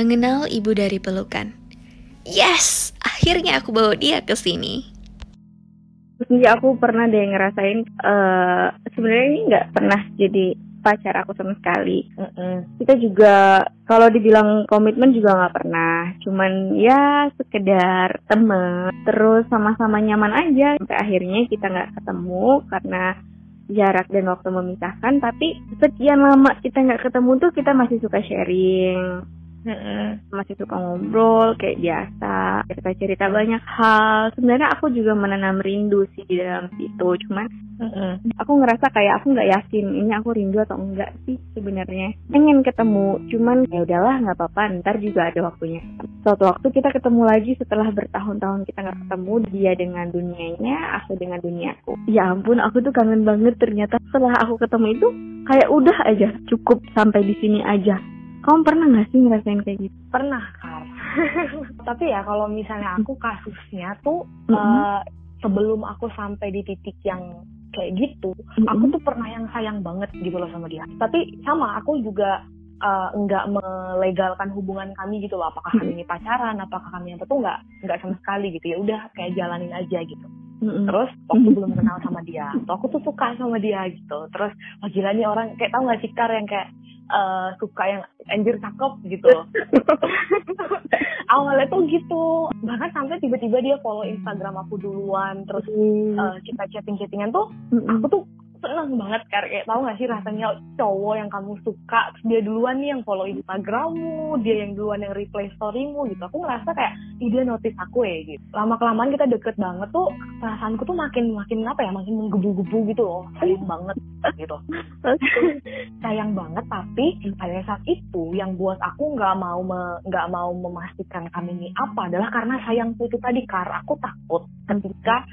Mengenal ibu dari pelukan. Yes, akhirnya aku bawa dia ke sini. Iya, aku pernah deh ngerasain uh, sebenarnya ini nggak pernah jadi pacar aku sama sekali. Mm -mm. Kita juga kalau dibilang komitmen juga nggak pernah. Cuman ya sekedar temen. Terus sama-sama nyaman aja. Sampai akhirnya kita nggak ketemu karena jarak dan waktu memisahkan. Tapi sekian lama kita nggak ketemu tuh kita masih suka sharing Mm-hmm. masih suka ngobrol kayak biasa cerita cerita banyak hal. Sebenarnya aku juga menanam rindu sih di dalam situ cuman mm-hmm. aku ngerasa kayak aku nggak yakin ini aku rindu atau enggak sih sebenarnya. Pengen ketemu cuman ya udahlah nggak apa-apa ntar juga ada waktunya. Suatu waktu kita ketemu lagi setelah bertahun-tahun kita nggak ketemu dia dengan dunianya aku dengan duniaku ya ampun aku tuh kangen banget ternyata setelah aku ketemu itu kayak udah aja cukup sampai di sini aja kamu pernah nggak sih ngerasain kayak gitu? Pernah, Kar. Tapi ya kalau misalnya aku kasusnya tuh mm -hmm. uh, sebelum aku sampai di titik yang kayak gitu, mm -hmm. aku tuh pernah yang sayang banget gitu loh sama dia. Tapi sama aku juga uh, nggak melegalkan hubungan kami gitu loh. Apakah kami ini pacaran, apakah kami yang tuh nggak nggak sama sekali gitu ya. Udah kayak jalanin aja gitu. Mm-hmm. Terus waktu belum kenal sama dia, tuh aku tuh suka sama dia gitu. Terus gila nih orang kayak tau gak sih Kar yang kayak uh, suka yang anjir cakep gitu. Awalnya tuh gitu. Bahkan sampai tiba-tiba dia follow Instagram aku duluan. Terus uh, kita chatting-chattingan tuh aku tuh seneng banget kayak tau gak sih rasanya cowok yang kamu suka terus dia duluan nih yang follow Instagrammu dia yang duluan yang replay storymu gitu. Aku ngerasa kayak dia notice aku ya gitu. Lama kelamaan kita deket banget tuh perasaanku tuh makin makin apa ya makin menggebu-gebu gitu loh. Sayang banget gitu. Sayang banget tapi pada saat itu yang buat aku nggak mau nggak me, mau memastikan kami ini apa adalah karena sayangku itu tadi karena aku takut ketika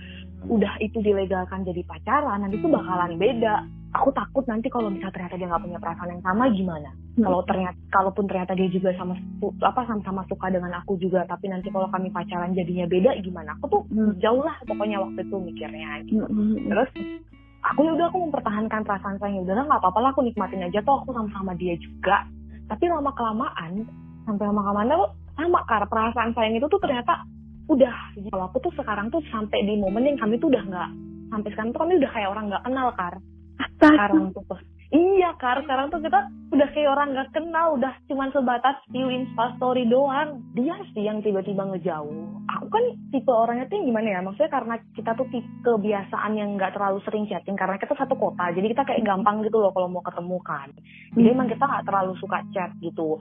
udah itu dilegalkan jadi pacaran nanti tuh bakalan beda aku takut nanti kalau misalnya ternyata dia nggak punya perasaan yang sama gimana hmm. kalau ternyata kalaupun ternyata dia juga sama apa sama-sama suka dengan aku juga tapi nanti kalau kami pacaran jadinya beda gimana aku tuh hmm. jauh lah pokoknya waktu itu mikirnya gitu hmm. hmm, hmm. terus aku ya udah aku mempertahankan perasaan saya udah nggak apa-apa lah aku nikmatin aja toh aku sama-sama dia juga tapi lama kelamaan sampai lama kelamaan tuh sama karena perasaan sayang itu tuh ternyata udah kalau aku tuh sekarang tuh sampai di momen yang kami tuh udah nggak sampai sekarang tuh kami udah kayak orang nggak kenal kar. Sekarang tuh iya kar. Sekarang tuh kita udah kayak orang nggak kenal udah cuman sebatas view insta story doang. Dia sih yang tiba-tiba ngejauh. Aku kan tipe orangnya tuh gimana ya? Maksudnya karena kita tuh tipe kebiasaan yang nggak terlalu sering chatting karena kita satu kota jadi kita kayak gampang gitu loh kalau mau ketemu kan. Jadi hmm. emang kita nggak terlalu suka chat gitu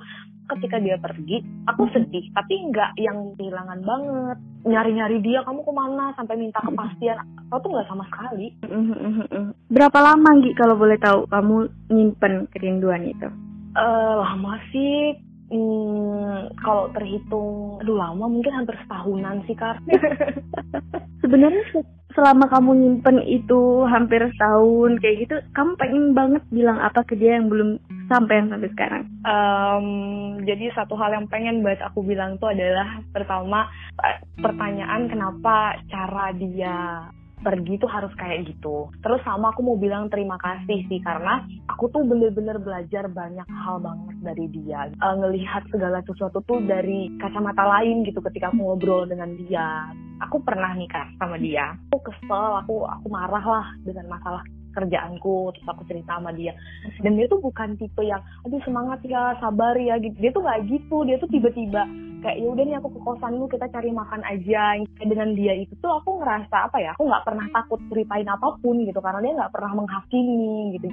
ketika dia pergi aku sedih tapi nggak yang kehilangan banget. Nyari-nyari dia kamu ke mana? Sampai minta kepastian. Aku tuh nggak sama sekali. Berapa lama Gi kalau boleh tahu kamu nyimpen kerinduan itu? Uh, lama sih. Hmm, kalau terhitung, aduh lama mungkin hampir setahunan sih kak. Sebenarnya selama kamu nyimpen itu hampir setahun kayak gitu, kamu pengen banget bilang apa ke dia yang belum sampai yang sampai sekarang? Um, jadi satu hal yang pengen buat aku bilang tuh adalah pertama eh, pertanyaan kenapa cara dia pergi tuh harus kayak gitu. Terus sama aku mau bilang terima kasih sih karena aku tuh bener-bener belajar banyak hal banget dari dia. Uh, ngelihat segala sesuatu tuh dari kacamata lain gitu ketika aku ngobrol dengan dia. Aku pernah nikah sama dia. Aku kesel, aku aku marah lah dengan masalah kerjaanku terus aku cerita sama dia. Dan dia tuh bukan tipe yang aduh semangat ya sabar ya gitu. Dia tuh nggak gitu. Dia tuh tiba-tiba kayak ya udah nih aku ke kosan lu kita cari makan aja. Dengan dia itu tuh aku ngerasa apa ya aku nggak pernah takut ceritain apa pun gitu. Karena dia nggak pernah menghakimi gitu.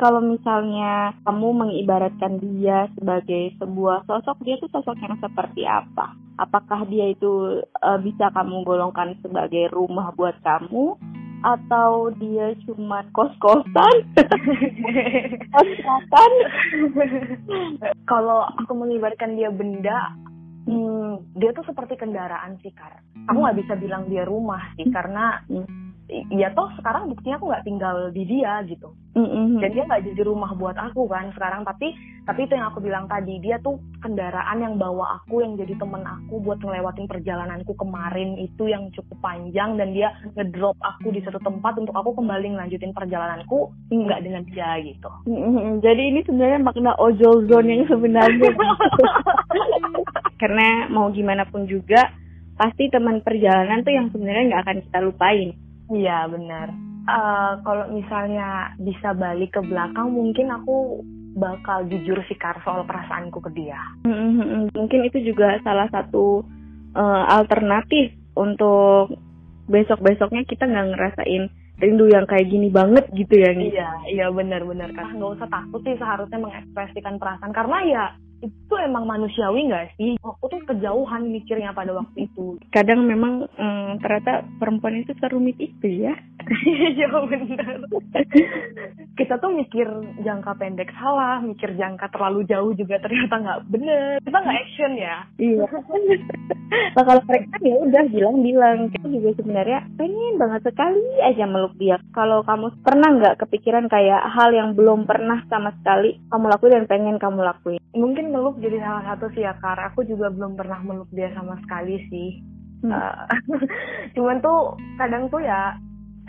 Kalau misalnya kamu mengibaratkan dia sebagai sebuah sosok dia tuh sosok yang seperti apa? Apakah dia itu uh, bisa kamu golongkan sebagai rumah buat kamu atau dia cuma kos-kosan? Kos-kosan? Kalau aku mengibarkan dia benda hmm, dia tuh seperti kendaraan sih kar. Aku nggak bisa bilang dia rumah sih karena ya toh sekarang buktinya aku nggak tinggal di dia gitu. Mm-hmm. dan dia nggak jadi rumah buat aku kan sekarang. Tapi tapi itu yang aku bilang tadi dia tuh kendaraan yang bawa aku yang jadi temen aku buat ngelewatin perjalananku kemarin itu yang cukup panjang dan dia ngedrop aku di satu tempat untuk aku kembali ngelanjutin perjalananku nggak dengan dia gitu. Mm-hmm. jadi ini sebenarnya makna ojol zone yang sebenarnya. Karena mau gimana pun juga pasti teman perjalanan tuh yang sebenarnya nggak akan kita lupain Iya benar. Uh, kalau misalnya bisa balik ke belakang, mungkin aku bakal jujur sih kar soal perasaanku ke dia. Mm-hmm. Mungkin itu juga salah satu uh, alternatif untuk besok-besoknya kita nggak ngerasain rindu yang kayak gini banget gitu ya nih. Iya, iya benar-benar kan. Nggak usah takut sih seharusnya mengekspresikan perasaan karena ya itu emang manusiawi nggak sih? Aku tuh kejauhan mikirnya pada waktu itu. Kadang memang hmm, ternyata perempuan itu serumit itu ya. Iya benar. Kita tuh mikir jangka pendek salah, mikir jangka terlalu jauh juga ternyata nggak bener. Kita nggak action ya. Iya. nah kalau mereka ya udah bilang-bilang. Kita juga sebenarnya pengen banget sekali aja meluk dia. Kalau kamu pernah nggak kepikiran kayak hal yang belum pernah sama sekali kamu lakuin dan pengen kamu lakuin? Mungkin meluk jadi salah satu sih ya kar aku juga belum pernah meluk dia sama sekali sih hmm. uh, cuman tuh kadang tuh ya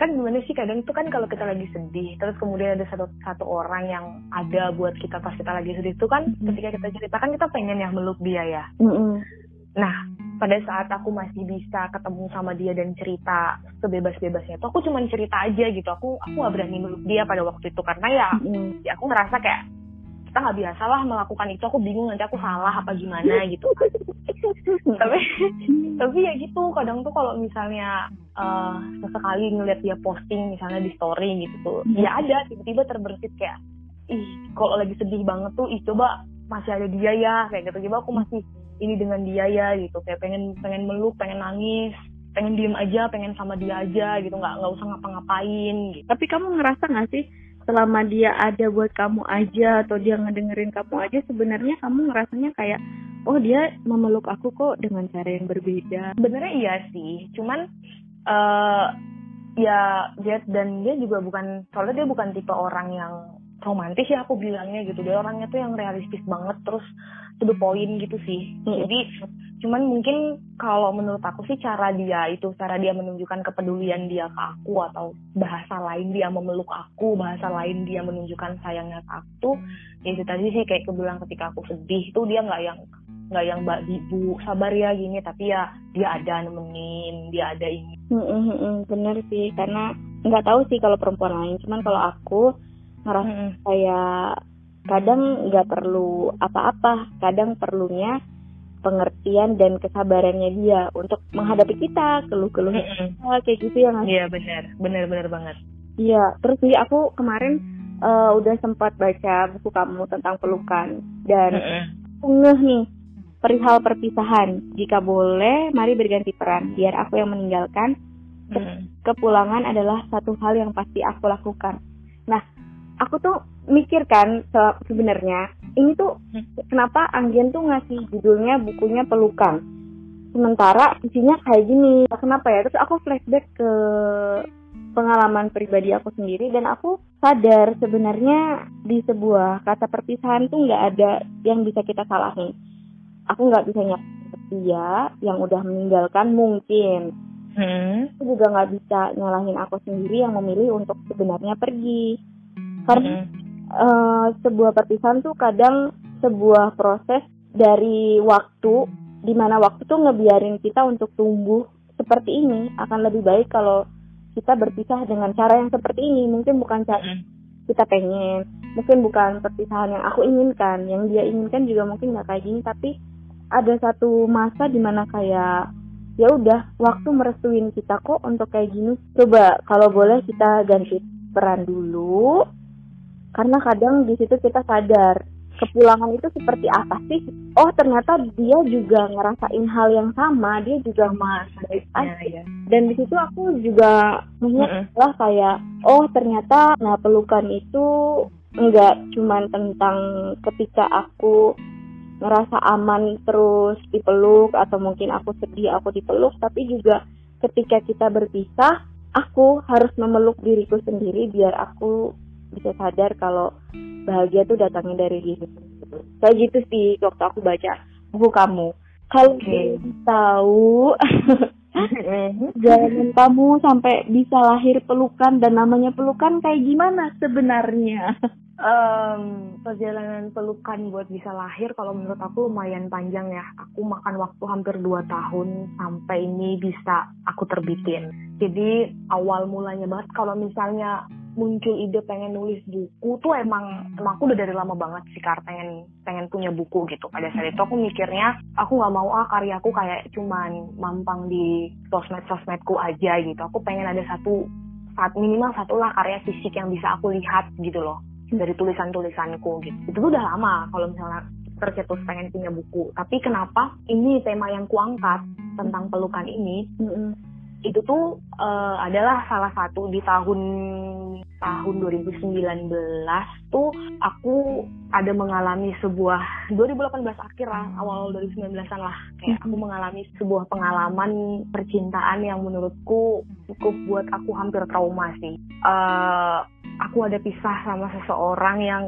kan gimana sih kadang tuh kan kalau kita lagi sedih terus kemudian ada satu satu orang yang ada buat kita pas kita lagi sedih tuh kan hmm. ketika kita ceritakan kita pengen ya meluk dia ya hmm. nah pada saat aku masih bisa ketemu sama dia dan cerita sebebas-bebasnya tuh aku cuma cerita aja gitu aku aku gak berani meluk dia pada waktu itu karena ya, mm. ya aku ngerasa kayak kita nggak biasa lah melakukan itu aku bingung nanti aku salah apa gimana gitu. Tapi tapi ya gitu kadang tuh kalau misalnya uh, sesekali ngeliat dia posting misalnya di story gitu tuh hmm. ya ada tiba-tiba terbersit kayak ih kalau lagi sedih banget tuh ih coba masih ada dia ya kayak gitu. Coba aku masih ini dengan dia ya gitu kayak pengen pengen meluk pengen nangis pengen diem aja pengen sama dia aja gitu nggak nggak usah ngapa-ngapain gitu. Tapi kamu ngerasa nggak sih selama dia ada buat kamu aja atau dia ngedengerin kamu aja sebenarnya kamu ngerasanya kayak oh dia memeluk aku kok dengan cara yang berbeda. Sebenarnya iya sih cuman uh, ya dia dan dia juga bukan soalnya dia bukan tipe orang yang romantis ya aku bilangnya gitu. Dia orangnya tuh yang realistis banget terus to the point gitu sih. Hmm. jadi cuman mungkin kalau menurut aku sih cara dia itu cara dia menunjukkan kepedulian dia ke aku atau bahasa lain dia memeluk aku bahasa lain dia menunjukkan sayangnya ke aku ya itu tadi sih kayak kebilang ketika aku sedih tuh dia nggak yang nggak yang mbak ibu sabar ya gini. Tapi ya dia ada nemenin dia ada ini. Hmm, hmm, hmm, bener sih. Karena nggak tahu sih kalau perempuan lain. Cuman kalau aku ngerasa hmm. kayak kadang nggak perlu apa-apa kadang perlunya pengertian dan kesabarannya dia untuk menghadapi kita keluh-keluh mm-hmm. kayak gitu ya mas iya benar benar benar banget iya terus nih aku kemarin uh, udah sempat baca buku kamu tentang pelukan dan mm-hmm. nih perihal perpisahan jika boleh mari berganti peran biar aku yang meninggalkan mm-hmm. kepulangan adalah satu hal yang pasti aku lakukan nah aku tuh mikir kan sebenarnya ini tuh hmm. kenapa Anggian tuh ngasih judulnya bukunya pelukan? Sementara isinya kayak gini kenapa ya? Terus aku flashback ke pengalaman pribadi aku sendiri dan aku sadar sebenarnya di sebuah kata perpisahan tuh nggak ada yang bisa kita salahin. Aku nggak bisa nyalahin dia yang udah meninggalkan mungkin. Hmm. aku juga nggak bisa nyalahin aku sendiri yang memilih untuk sebenarnya pergi karena uh, sebuah perpisahan tuh kadang sebuah proses dari waktu di mana waktu tuh ngebiarin kita untuk tumbuh seperti ini. Akan lebih baik kalau kita berpisah dengan cara yang seperti ini. Mungkin bukan cara kita pengen mungkin bukan perpisahan yang aku inginkan. Yang dia inginkan juga mungkin nggak kayak gini. Tapi ada satu masa di mana kayak ya udah waktu merestuin kita kok untuk kayak gini. Coba kalau boleh kita ganti peran dulu karena kadang di situ kita sadar kepulangan itu seperti apa sih? Oh ternyata dia juga ngerasain hal yang sama dia juga masih ya. dan di situ aku juga melihat mm kayak oh ternyata nah pelukan itu enggak cuman tentang ketika aku ngerasa aman terus dipeluk atau mungkin aku sedih aku dipeluk tapi juga ketika kita berpisah aku harus memeluk diriku sendiri biar aku bisa sadar kalau bahagia tuh datangnya dari diri kayak gitu sih waktu aku baca buku kamu kalau okay. tahu jangan kamu sampai bisa lahir pelukan dan namanya pelukan kayak gimana sebenarnya um, perjalanan pelukan buat bisa lahir kalau menurut aku lumayan panjang ya. Aku makan waktu hampir 2 tahun sampai ini bisa aku terbitin. Jadi awal mulanya banget kalau misalnya muncul ide pengen nulis buku tuh emang emang aku udah dari lama banget sih kar pengen pengen punya buku gitu pada saat itu aku mikirnya aku nggak mau ah karyaku kayak cuman mampang di sosmed sosmedku aja gitu aku pengen ada satu saat minimal satu lah karya fisik yang bisa aku lihat gitu loh dari tulisan-tulisanku gitu. Itu tuh udah lama kalau misalnya tercetus pengen punya buku. Tapi kenapa ini tema yang kuangkat tentang pelukan ini? Mm-hmm. Itu tuh uh, adalah salah satu di tahun tahun 2019 tuh aku ada mengalami sebuah 2018 akhir lah, awal 2019-an lah. Kayak aku mengalami sebuah pengalaman percintaan yang menurutku cukup buat aku hampir trauma sih. Uh, aku ada pisah sama seseorang yang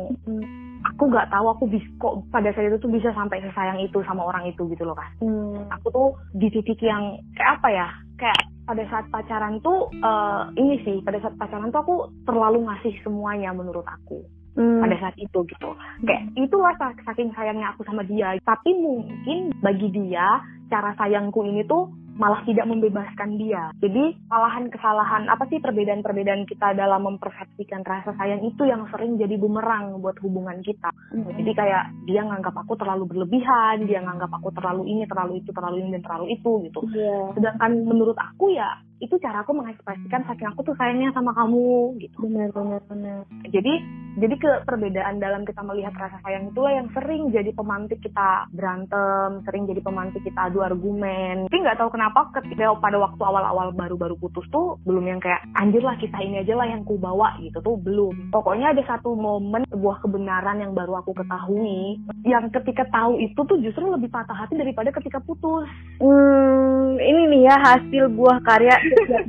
aku nggak tahu aku bisa kok pada saat itu tuh bisa sampai sesayang itu sama orang itu gitu loh kan hmm. aku tuh di titik yang kayak apa ya kayak pada saat pacaran tuh uh, ini sih pada saat pacaran tuh aku terlalu ngasih semuanya menurut aku hmm. pada saat itu gitu kayak itulah saking sayangnya aku sama dia tapi mungkin bagi dia cara sayangku ini tuh malah tidak membebaskan dia. Jadi kesalahan-kesalahan apa sih perbedaan-perbedaan kita dalam mempersepsikan rasa sayang itu yang sering jadi bumerang buat hubungan kita. Hmm. Jadi kayak dia nganggap aku terlalu berlebihan, dia nganggap aku terlalu ini, terlalu itu, terlalu ini dan terlalu itu gitu. Yeah. Sedangkan menurut aku ya itu cara aku mengekspresikan saking aku tuh sayangnya sama kamu gitu. Benar benar benar. Jadi jadi ke perbedaan dalam kita melihat rasa sayang itulah yang sering jadi pemantik kita berantem, sering jadi pemantik kita adu argumen. Tapi nggak tahu kenapa ketika pada waktu awal-awal baru-baru putus tuh belum yang kayak anjir lah kita ini aja lah yang ku bawa gitu tuh belum. Pokoknya ada satu momen sebuah kebenaran yang baru aku ketahui yang ketika tahu itu tuh justru lebih patah hati daripada ketika putus. Hmm, ini nih ya hasil buah karya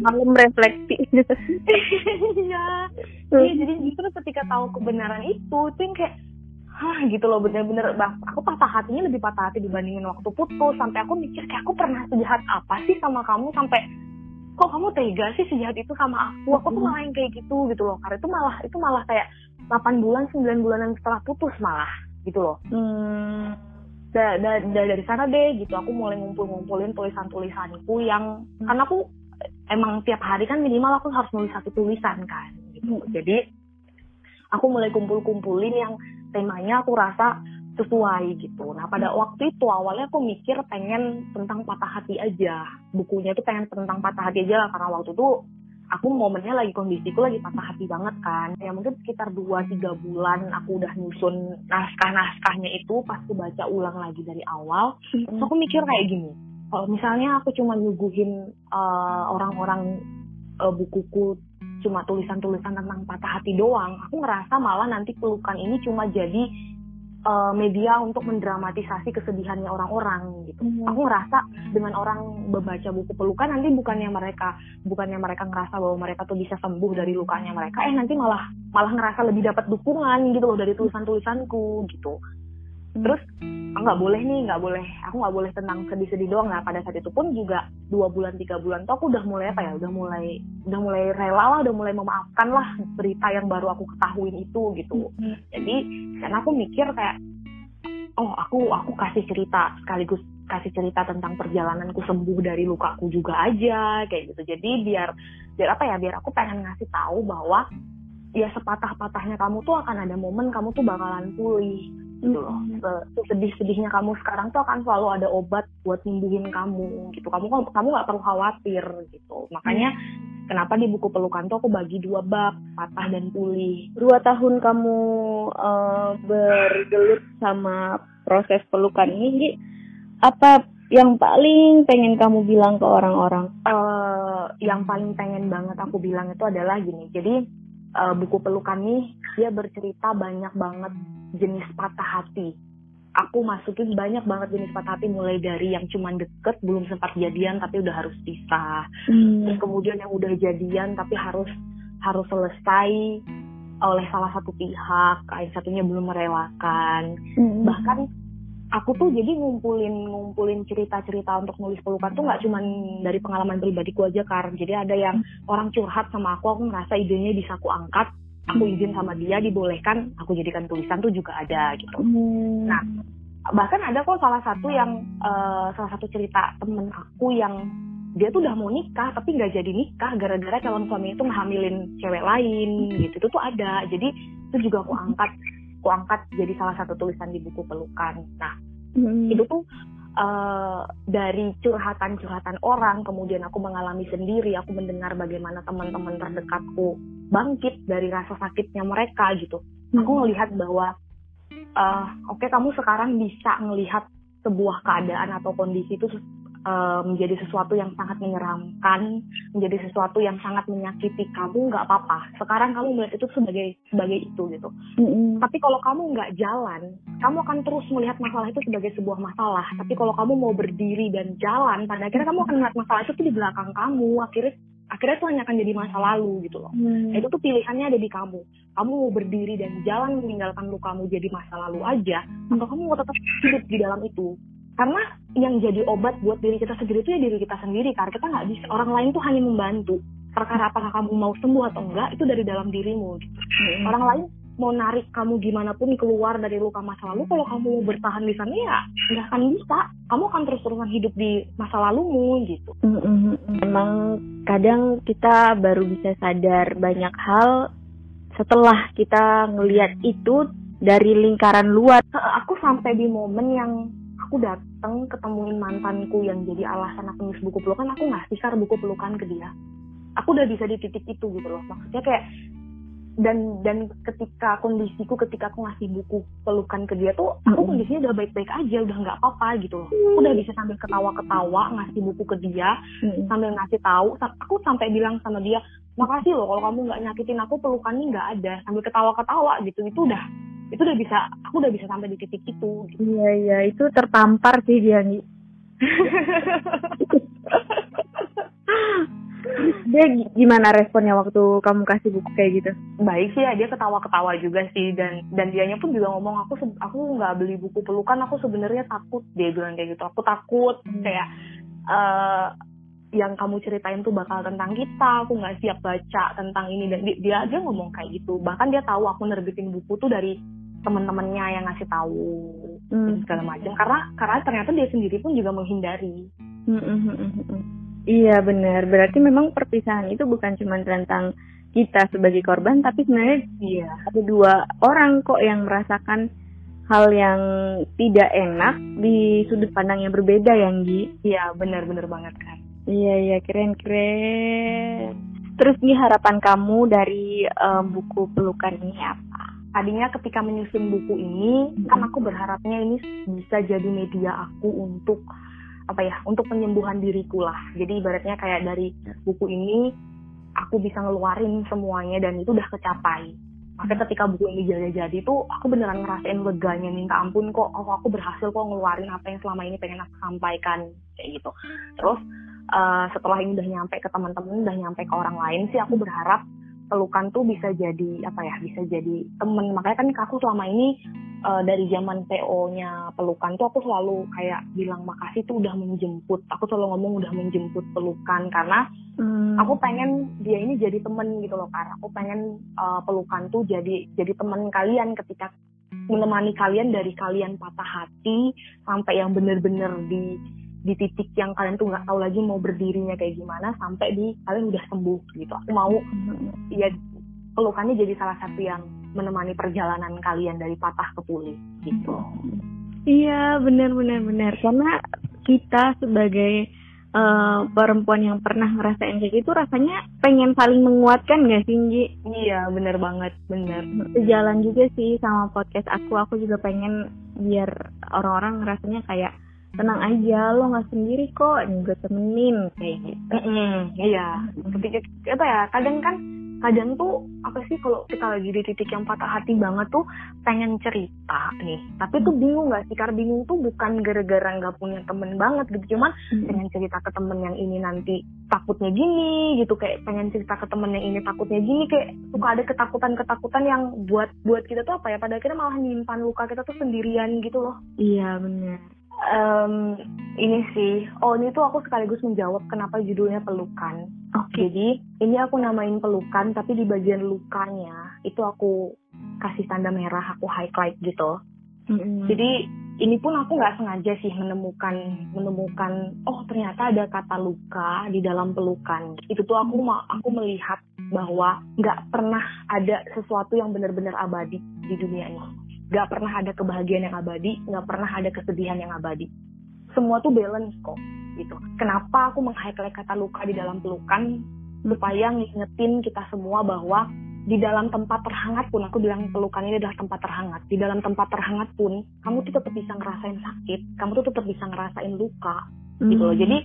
malam refleksi. Iya. Iya, jadi justru ketika tahu kebenaran itu itu yang kayak hah gitu loh bener-bener aku patah hatinya lebih patah hati dibandingin waktu putus sampai aku mikir kayak aku pernah sejahat apa sih sama kamu sampai kok kamu tega sih sejahat itu sama aku aku tuh malah yang kayak gitu gitu loh karena itu malah itu malah kayak 8 bulan 9 bulanan setelah putus malah gitu loh hmm. da, da, da, dari sana deh gitu aku mulai ngumpul-ngumpulin tulisan-tulisanku yang hmm. karena aku emang tiap hari kan minimal aku harus nulis satu tulisan kan gitu hmm. jadi aku mulai kumpul-kumpulin yang temanya aku rasa sesuai gitu. Nah pada waktu itu awalnya aku mikir pengen tentang patah hati aja. Bukunya tuh pengen tentang patah hati aja lah karena waktu itu aku momennya lagi kondisiku lagi patah hati banget kan. Ya mungkin sekitar 2-3 bulan aku udah nyusun naskah-naskahnya itu pas aku baca ulang lagi dari awal. Terus aku mikir kayak gini. Kalau misalnya aku cuma nyuguhin uh, orang-orang uh, bukuku cuma tulisan-tulisan tentang patah hati doang, aku ngerasa malah nanti pelukan ini cuma jadi uh, media untuk mendramatisasi kesedihannya orang-orang gitu. Hmm. Aku ngerasa dengan orang membaca buku pelukan nanti bukannya mereka bukannya mereka ngerasa bahwa mereka tuh bisa sembuh dari lukanya mereka, eh nanti malah malah ngerasa lebih dapat dukungan gitu loh dari tulisan-tulisanku gitu. Terus nggak boleh nih, nggak boleh, aku nggak boleh tenang sedih-sedih doang. Nah pada saat itu pun juga dua bulan tiga bulan tuh aku udah mulai apa ya, udah mulai udah mulai rela lah, udah mulai memaafkan lah berita yang baru aku ketahuin itu gitu. Hmm. Jadi karena aku mikir kayak, oh aku aku kasih cerita sekaligus kasih cerita tentang perjalananku sembuh dari lukaku juga aja kayak gitu. Jadi biar biar apa ya, biar aku pengen ngasih tahu bahwa ya sepatah-patahnya kamu tuh akan ada momen kamu tuh bakalan pulih gitu loh. Sedih-sedihnya kamu sekarang tuh akan selalu ada obat buat nyembuhin kamu gitu. Kamu kamu nggak perlu khawatir gitu. Makanya hmm. kenapa di buku pelukan tuh aku bagi dua bab patah dan pulih. Dua tahun kamu uh, bergelut sama proses pelukan ini apa yang paling pengen kamu bilang ke orang-orang? Uh, yang paling pengen banget aku bilang itu adalah gini. Jadi uh, buku pelukan nih dia bercerita banyak banget jenis patah hati aku masukin banyak banget jenis patah hati mulai dari yang cuman deket belum sempat jadian tapi udah harus pisah hmm. terus kemudian yang udah jadian tapi harus harus selesai oleh salah satu pihak yang satunya belum merelakan hmm. bahkan aku tuh jadi ngumpulin ngumpulin cerita-cerita untuk nulis pelukan tuh nggak cuman dari pengalaman pribadiku aja kar jadi ada yang hmm. orang curhat sama aku aku ngerasa idenya bisa aku angkat aku izin sama dia dibolehkan aku jadikan tulisan tuh juga ada gitu hmm. nah bahkan ada kok salah satu yang uh, salah satu cerita temen aku yang dia tuh udah mau nikah tapi nggak jadi nikah gara-gara calon suami itu ngehamilin cewek lain gitu itu tuh ada jadi itu juga aku angkat aku angkat jadi salah satu tulisan di buku pelukan nah hmm. itu tuh uh, dari curhatan-curhatan orang kemudian aku mengalami sendiri aku mendengar bagaimana teman-teman terdekatku bangkit dari rasa sakitnya mereka gitu aku melihat bahwa uh, oke okay, kamu sekarang bisa melihat sebuah keadaan atau kondisi itu uh, menjadi sesuatu yang sangat menyeramkan, menjadi sesuatu yang sangat menyakiti kamu, nggak apa-apa. Sekarang kamu melihat itu sebagai sebagai itu gitu. Mm-hmm. Tapi kalau kamu nggak jalan, kamu akan terus melihat masalah itu sebagai sebuah masalah. Tapi kalau kamu mau berdiri dan jalan, pada akhirnya kamu akan melihat masalah itu tuh di belakang kamu. Akhirnya akhirnya itu hanya akan jadi masa lalu gitu loh. Hmm. Nah, itu tuh pilihannya ada di kamu. Kamu mau berdiri dan jalan meninggalkan lukamu jadi masa lalu aja, atau kamu mau tetap hidup di dalam itu. Karena yang jadi obat buat diri kita sendiri itu ya diri kita sendiri. Karena kita nggak bisa. Orang lain tuh hanya membantu. Perkara apakah kamu mau sembuh atau enggak itu dari dalam dirimu. Gitu. Hmm. Orang lain mau narik kamu gimana pun keluar dari luka masa lalu kalau kamu mau bertahan di sana ya nggak akan bisa. Kamu akan terus terusan hidup di masa lalumu gitu. Emang kadang kita baru bisa sadar banyak hal setelah kita ngelihat itu dari lingkaran luar. Aku sampai di momen yang aku datang ketemuin mantanku yang jadi alasan aku nulis buku pelukan aku ngasih kar buku pelukan ke dia? Aku udah bisa di titik itu gitu loh. Maksudnya kayak dan dan ketika kondisiku ketika aku ngasih buku pelukan ke dia tuh aku kondisinya udah baik-baik aja udah nggak apa-apa gitu loh. Aku udah bisa sambil ketawa-ketawa ngasih buku ke dia sambil ngasih tahu. Aku sampai bilang sama dia makasih loh kalau kamu nggak nyakitin aku pelukannya nggak ada. Sambil ketawa-ketawa gitu itu udah itu udah bisa aku udah bisa sampai di titik itu gitu. iya iya itu tertampar sih dia nih dia gimana responnya waktu kamu kasih buku kayak gitu? Baik sih ya, dia ketawa-ketawa juga sih dan dan dianya pun juga ngomong aku aku nggak beli buku pelukan, aku sebenarnya takut dia bilang kayak gitu. Aku takut hmm. kayak uh, yang kamu ceritain tuh bakal tentang kita, aku nggak siap baca tentang ini dan dia, aja ngomong kayak gitu. Bahkan dia tahu aku nerbitin buku tuh dari temen-temennya yang ngasih tahu hmm. segala macam karena karena ternyata dia sendiri pun juga menghindari. Hmm, hmm, hmm, hmm. Iya benar, berarti memang perpisahan itu bukan cuma tentang kita sebagai korban, tapi sebenarnya iya. ada dua orang kok yang merasakan hal yang tidak enak di sudut pandang yang berbeda ya, Gi. Iya, benar-benar banget kan. Iya, iya, keren-keren. Terus nih harapan kamu dari um, buku pelukan ini apa? Tadinya ketika menyusun buku ini, kan aku berharapnya ini bisa jadi media aku untuk apa ya untuk penyembuhan diriku lah. Jadi ibaratnya kayak dari buku ini aku bisa ngeluarin semuanya dan itu udah kecapai. Makanya ketika buku ini jadi-jadi tuh aku beneran ngerasain leganya minta ampun kok oh aku berhasil kok ngeluarin apa yang selama ini pengen aku sampaikan kayak gitu. Terus uh, setelah ini udah nyampe ke teman-teman udah nyampe ke orang lain sih aku berharap pelukan tuh bisa jadi apa ya bisa jadi temen. Makanya kan aku selama ini uh, dari zaman PO-nya pelukan tuh aku selalu kayak bilang makasih tuh udah menjemput. Aku selalu ngomong udah menjemput pelukan karena hmm. aku pengen dia ini jadi temen gitu loh karena aku pengen uh, pelukan tuh jadi jadi temen kalian ketika menemani kalian dari kalian patah hati sampai yang bener-bener di di titik yang kalian tuh nggak tahu lagi mau berdirinya kayak gimana sampai di kalian udah sembuh gitu. Aku mau hmm. ya pelukannya jadi salah satu yang menemani perjalanan kalian dari patah ke pulih gitu. Iya benar benar benar karena kita sebagai uh, perempuan yang pernah ngerasain kayak gitu rasanya pengen saling menguatkan gak sih Nji? Iya bener banget bener. Sejalan juga sih sama podcast aku aku juga pengen biar orang-orang ngerasanya kayak tenang aja lo nggak sendiri kok juga temenin kayak gitu. Mm -hmm, iya. Ketika apa ya kadang kan kadang tuh apa sih kalau kita lagi di titik yang patah hati banget tuh pengen cerita nih. Tapi tuh bingung gak sih karena bingung tuh bukan gara-gara nggak punya temen banget gitu. Cuman hmm. pengen cerita ke temen yang ini nanti takutnya gini gitu. Kayak pengen cerita ke temen yang ini takutnya gini. Kayak suka ada ketakutan-ketakutan yang buat buat kita tuh apa ya? Pada akhirnya malah nyimpan luka kita tuh sendirian gitu loh. Iya benar um, ini sih. Oh ini tuh aku sekaligus menjawab kenapa judulnya pelukan okay. jadi ini aku namain pelukan tapi di bagian lukanya itu aku kasih tanda merah aku highlight gitu mm-hmm. jadi ini pun aku nggak sengaja sih menemukan menemukan oh ternyata ada kata luka di dalam pelukan itu tuh aku aku melihat bahwa nggak pernah ada sesuatu yang benar-benar abadi di dunia ini Gak pernah ada kebahagiaan yang abadi, gak pernah ada kesedihan yang abadi. Semua tuh balance kok, gitu. Kenapa aku meng-highlight kata luka di dalam pelukan? Supaya ngingetin kita semua bahwa di dalam tempat terhangat pun, aku bilang pelukan ini adalah tempat terhangat. Di dalam tempat terhangat pun, kamu tuh tetap bisa ngerasain sakit, kamu tuh tetap bisa ngerasain luka, gitu loh. Jadi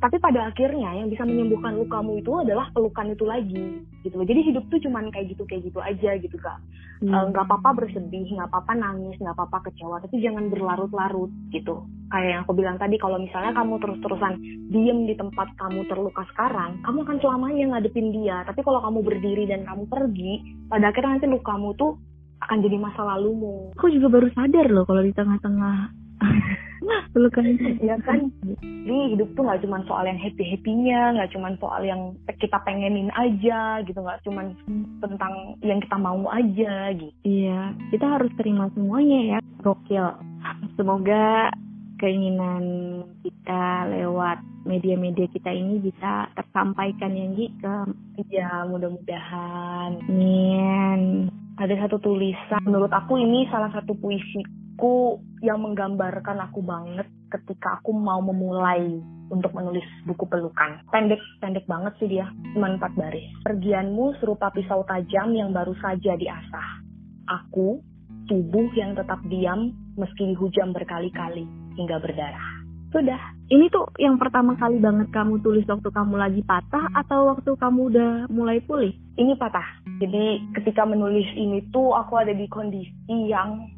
tapi pada akhirnya yang bisa menyembuhkan lukamu itu adalah pelukan itu lagi gitu loh jadi hidup tuh cuman kayak gitu kayak gitu aja gitu kak hmm. Eh, nggak hmm. apa-apa bersedih nggak apa-apa nangis nggak apa-apa kecewa tapi jangan berlarut-larut gitu kayak yang aku bilang tadi kalau misalnya kamu terus-terusan diem di tempat kamu terluka sekarang kamu akan selamanya ngadepin dia. Tapi kalau kamu berdiri dan kamu pergi pada akhirnya nanti lukamu tuh akan jadi masa lalumu. Aku juga baru sadar loh kalau di tengah-tengah pelukan ya kan? Jadi hidup tuh nggak cuma soal yang happy happynya nggak cuma soal yang kita pengenin aja gitu nggak cuma tentang yang kita mau aja gitu. Iya kita harus terima semuanya ya. Gokil. Semoga keinginan kita lewat media-media kita ini bisa tersampaikan ya Gi ke ya mudah-mudahan Amin ada satu tulisan menurut aku ini salah satu puisi buku yang menggambarkan aku banget ketika aku mau memulai untuk menulis buku pelukan. Pendek, pendek banget sih dia, cuma empat baris. Pergianmu serupa pisau tajam yang baru saja diasah. Aku, tubuh yang tetap diam meski dihujam berkali-kali hingga berdarah. Sudah. Ini tuh yang pertama kali banget kamu tulis waktu kamu lagi patah atau waktu kamu udah mulai pulih? Ini patah. Jadi ketika menulis ini tuh aku ada di kondisi yang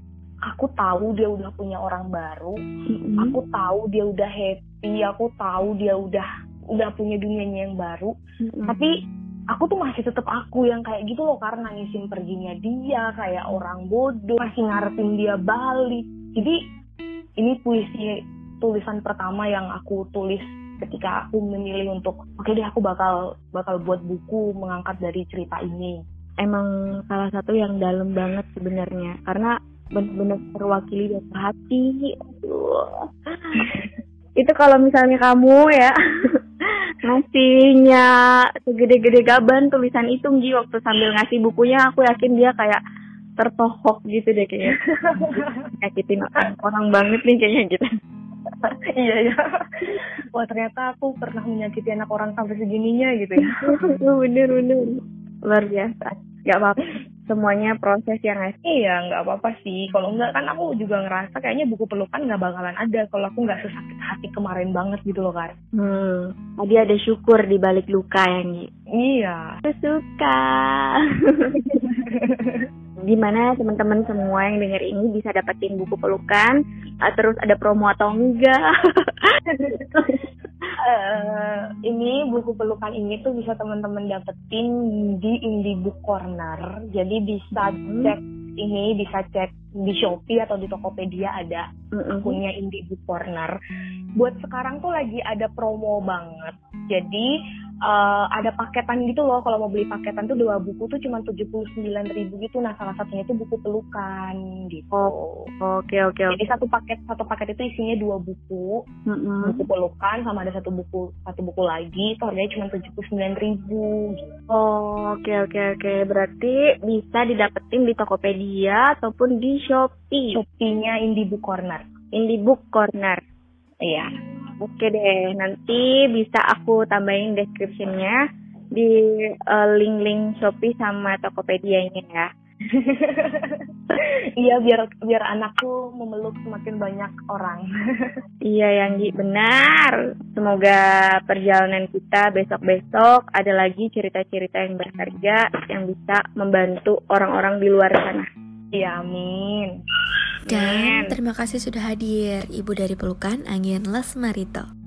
aku tahu dia udah punya orang baru mm-hmm. aku tahu dia udah happy aku tahu dia udah udah punya dunianya yang baru mm-hmm. tapi aku tuh masih tetap aku yang kayak gitu loh karena nangisin perginya dia kayak orang bodoh masih ngarepin dia balik jadi ini puisi tulisan pertama yang aku tulis ketika aku memilih untuk oke okay deh aku bakal bakal buat buku mengangkat dari cerita ini. Emang salah satu yang dalam banget sebenarnya karena benar-benar terwakili dari hati. Itu kalau misalnya kamu ya ngasihnya segede-gede gaban tulisan itu Gi waktu sambil ngasih bukunya aku yakin dia kayak tertohok gitu deh kayaknya. Nyakitin orang banget nih kayaknya gitu. Iya ya wah ternyata aku pernah menyakiti anak orang sampai segininya gitu ya. Bener bener. Luar biasa. Gak apa-apa semuanya proses yang ngasih iya nggak apa-apa sih. Kalau enggak kan aku juga ngerasa kayaknya buku pelukan nggak bakalan ada kalau aku nggak sesakit hati kemarin banget gitu loh kan hmm tadi ada syukur di balik luka yang iya. Aku suka gimana teman-teman semua yang denger ini bisa dapetin buku pelukan? Terus ada promo atau enggak uh, ini buku pelukan ini tuh bisa teman-teman dapetin di Indie Book Corner. Jadi bisa hmm. cek ini bisa cek di Shopee atau di Tokopedia ada mm-hmm. akunnya Indie Book Corner. Buat sekarang tuh lagi ada promo banget. Jadi uh, ada paketan gitu loh. Kalau mau beli paketan tuh dua buku tuh cuma tujuh puluh sembilan ribu gitu. Nah salah satunya itu buku pelukan gitu. Oh oke okay, oke okay, jadi satu paket satu paket itu isinya dua buku. Mm-hmm. buku pelukan sama ada satu buku satu buku lagi. Itu harganya cuma tujuh puluh sembilan ribu gitu. oh oke okay, oke okay, oke. Okay. berarti bisa didapetin di Tokopedia ataupun di Shopee? Shopee-nya Indie Book Corner. Indie Book Corner. Iya Oke deh, nanti bisa aku tambahin descriptionnya di eh, link-link Shopee sama Tokopedia ini ya. iya biar biar anakku memeluk semakin banyak orang. Iya Yanggi benar. Semoga perjalanan kita besok-besok ada lagi cerita-cerita yang berharga yang bisa membantu orang-orang di luar sana. Iya amin dan terima kasih sudah hadir Ibu dari Pelukan Angin Lesmarito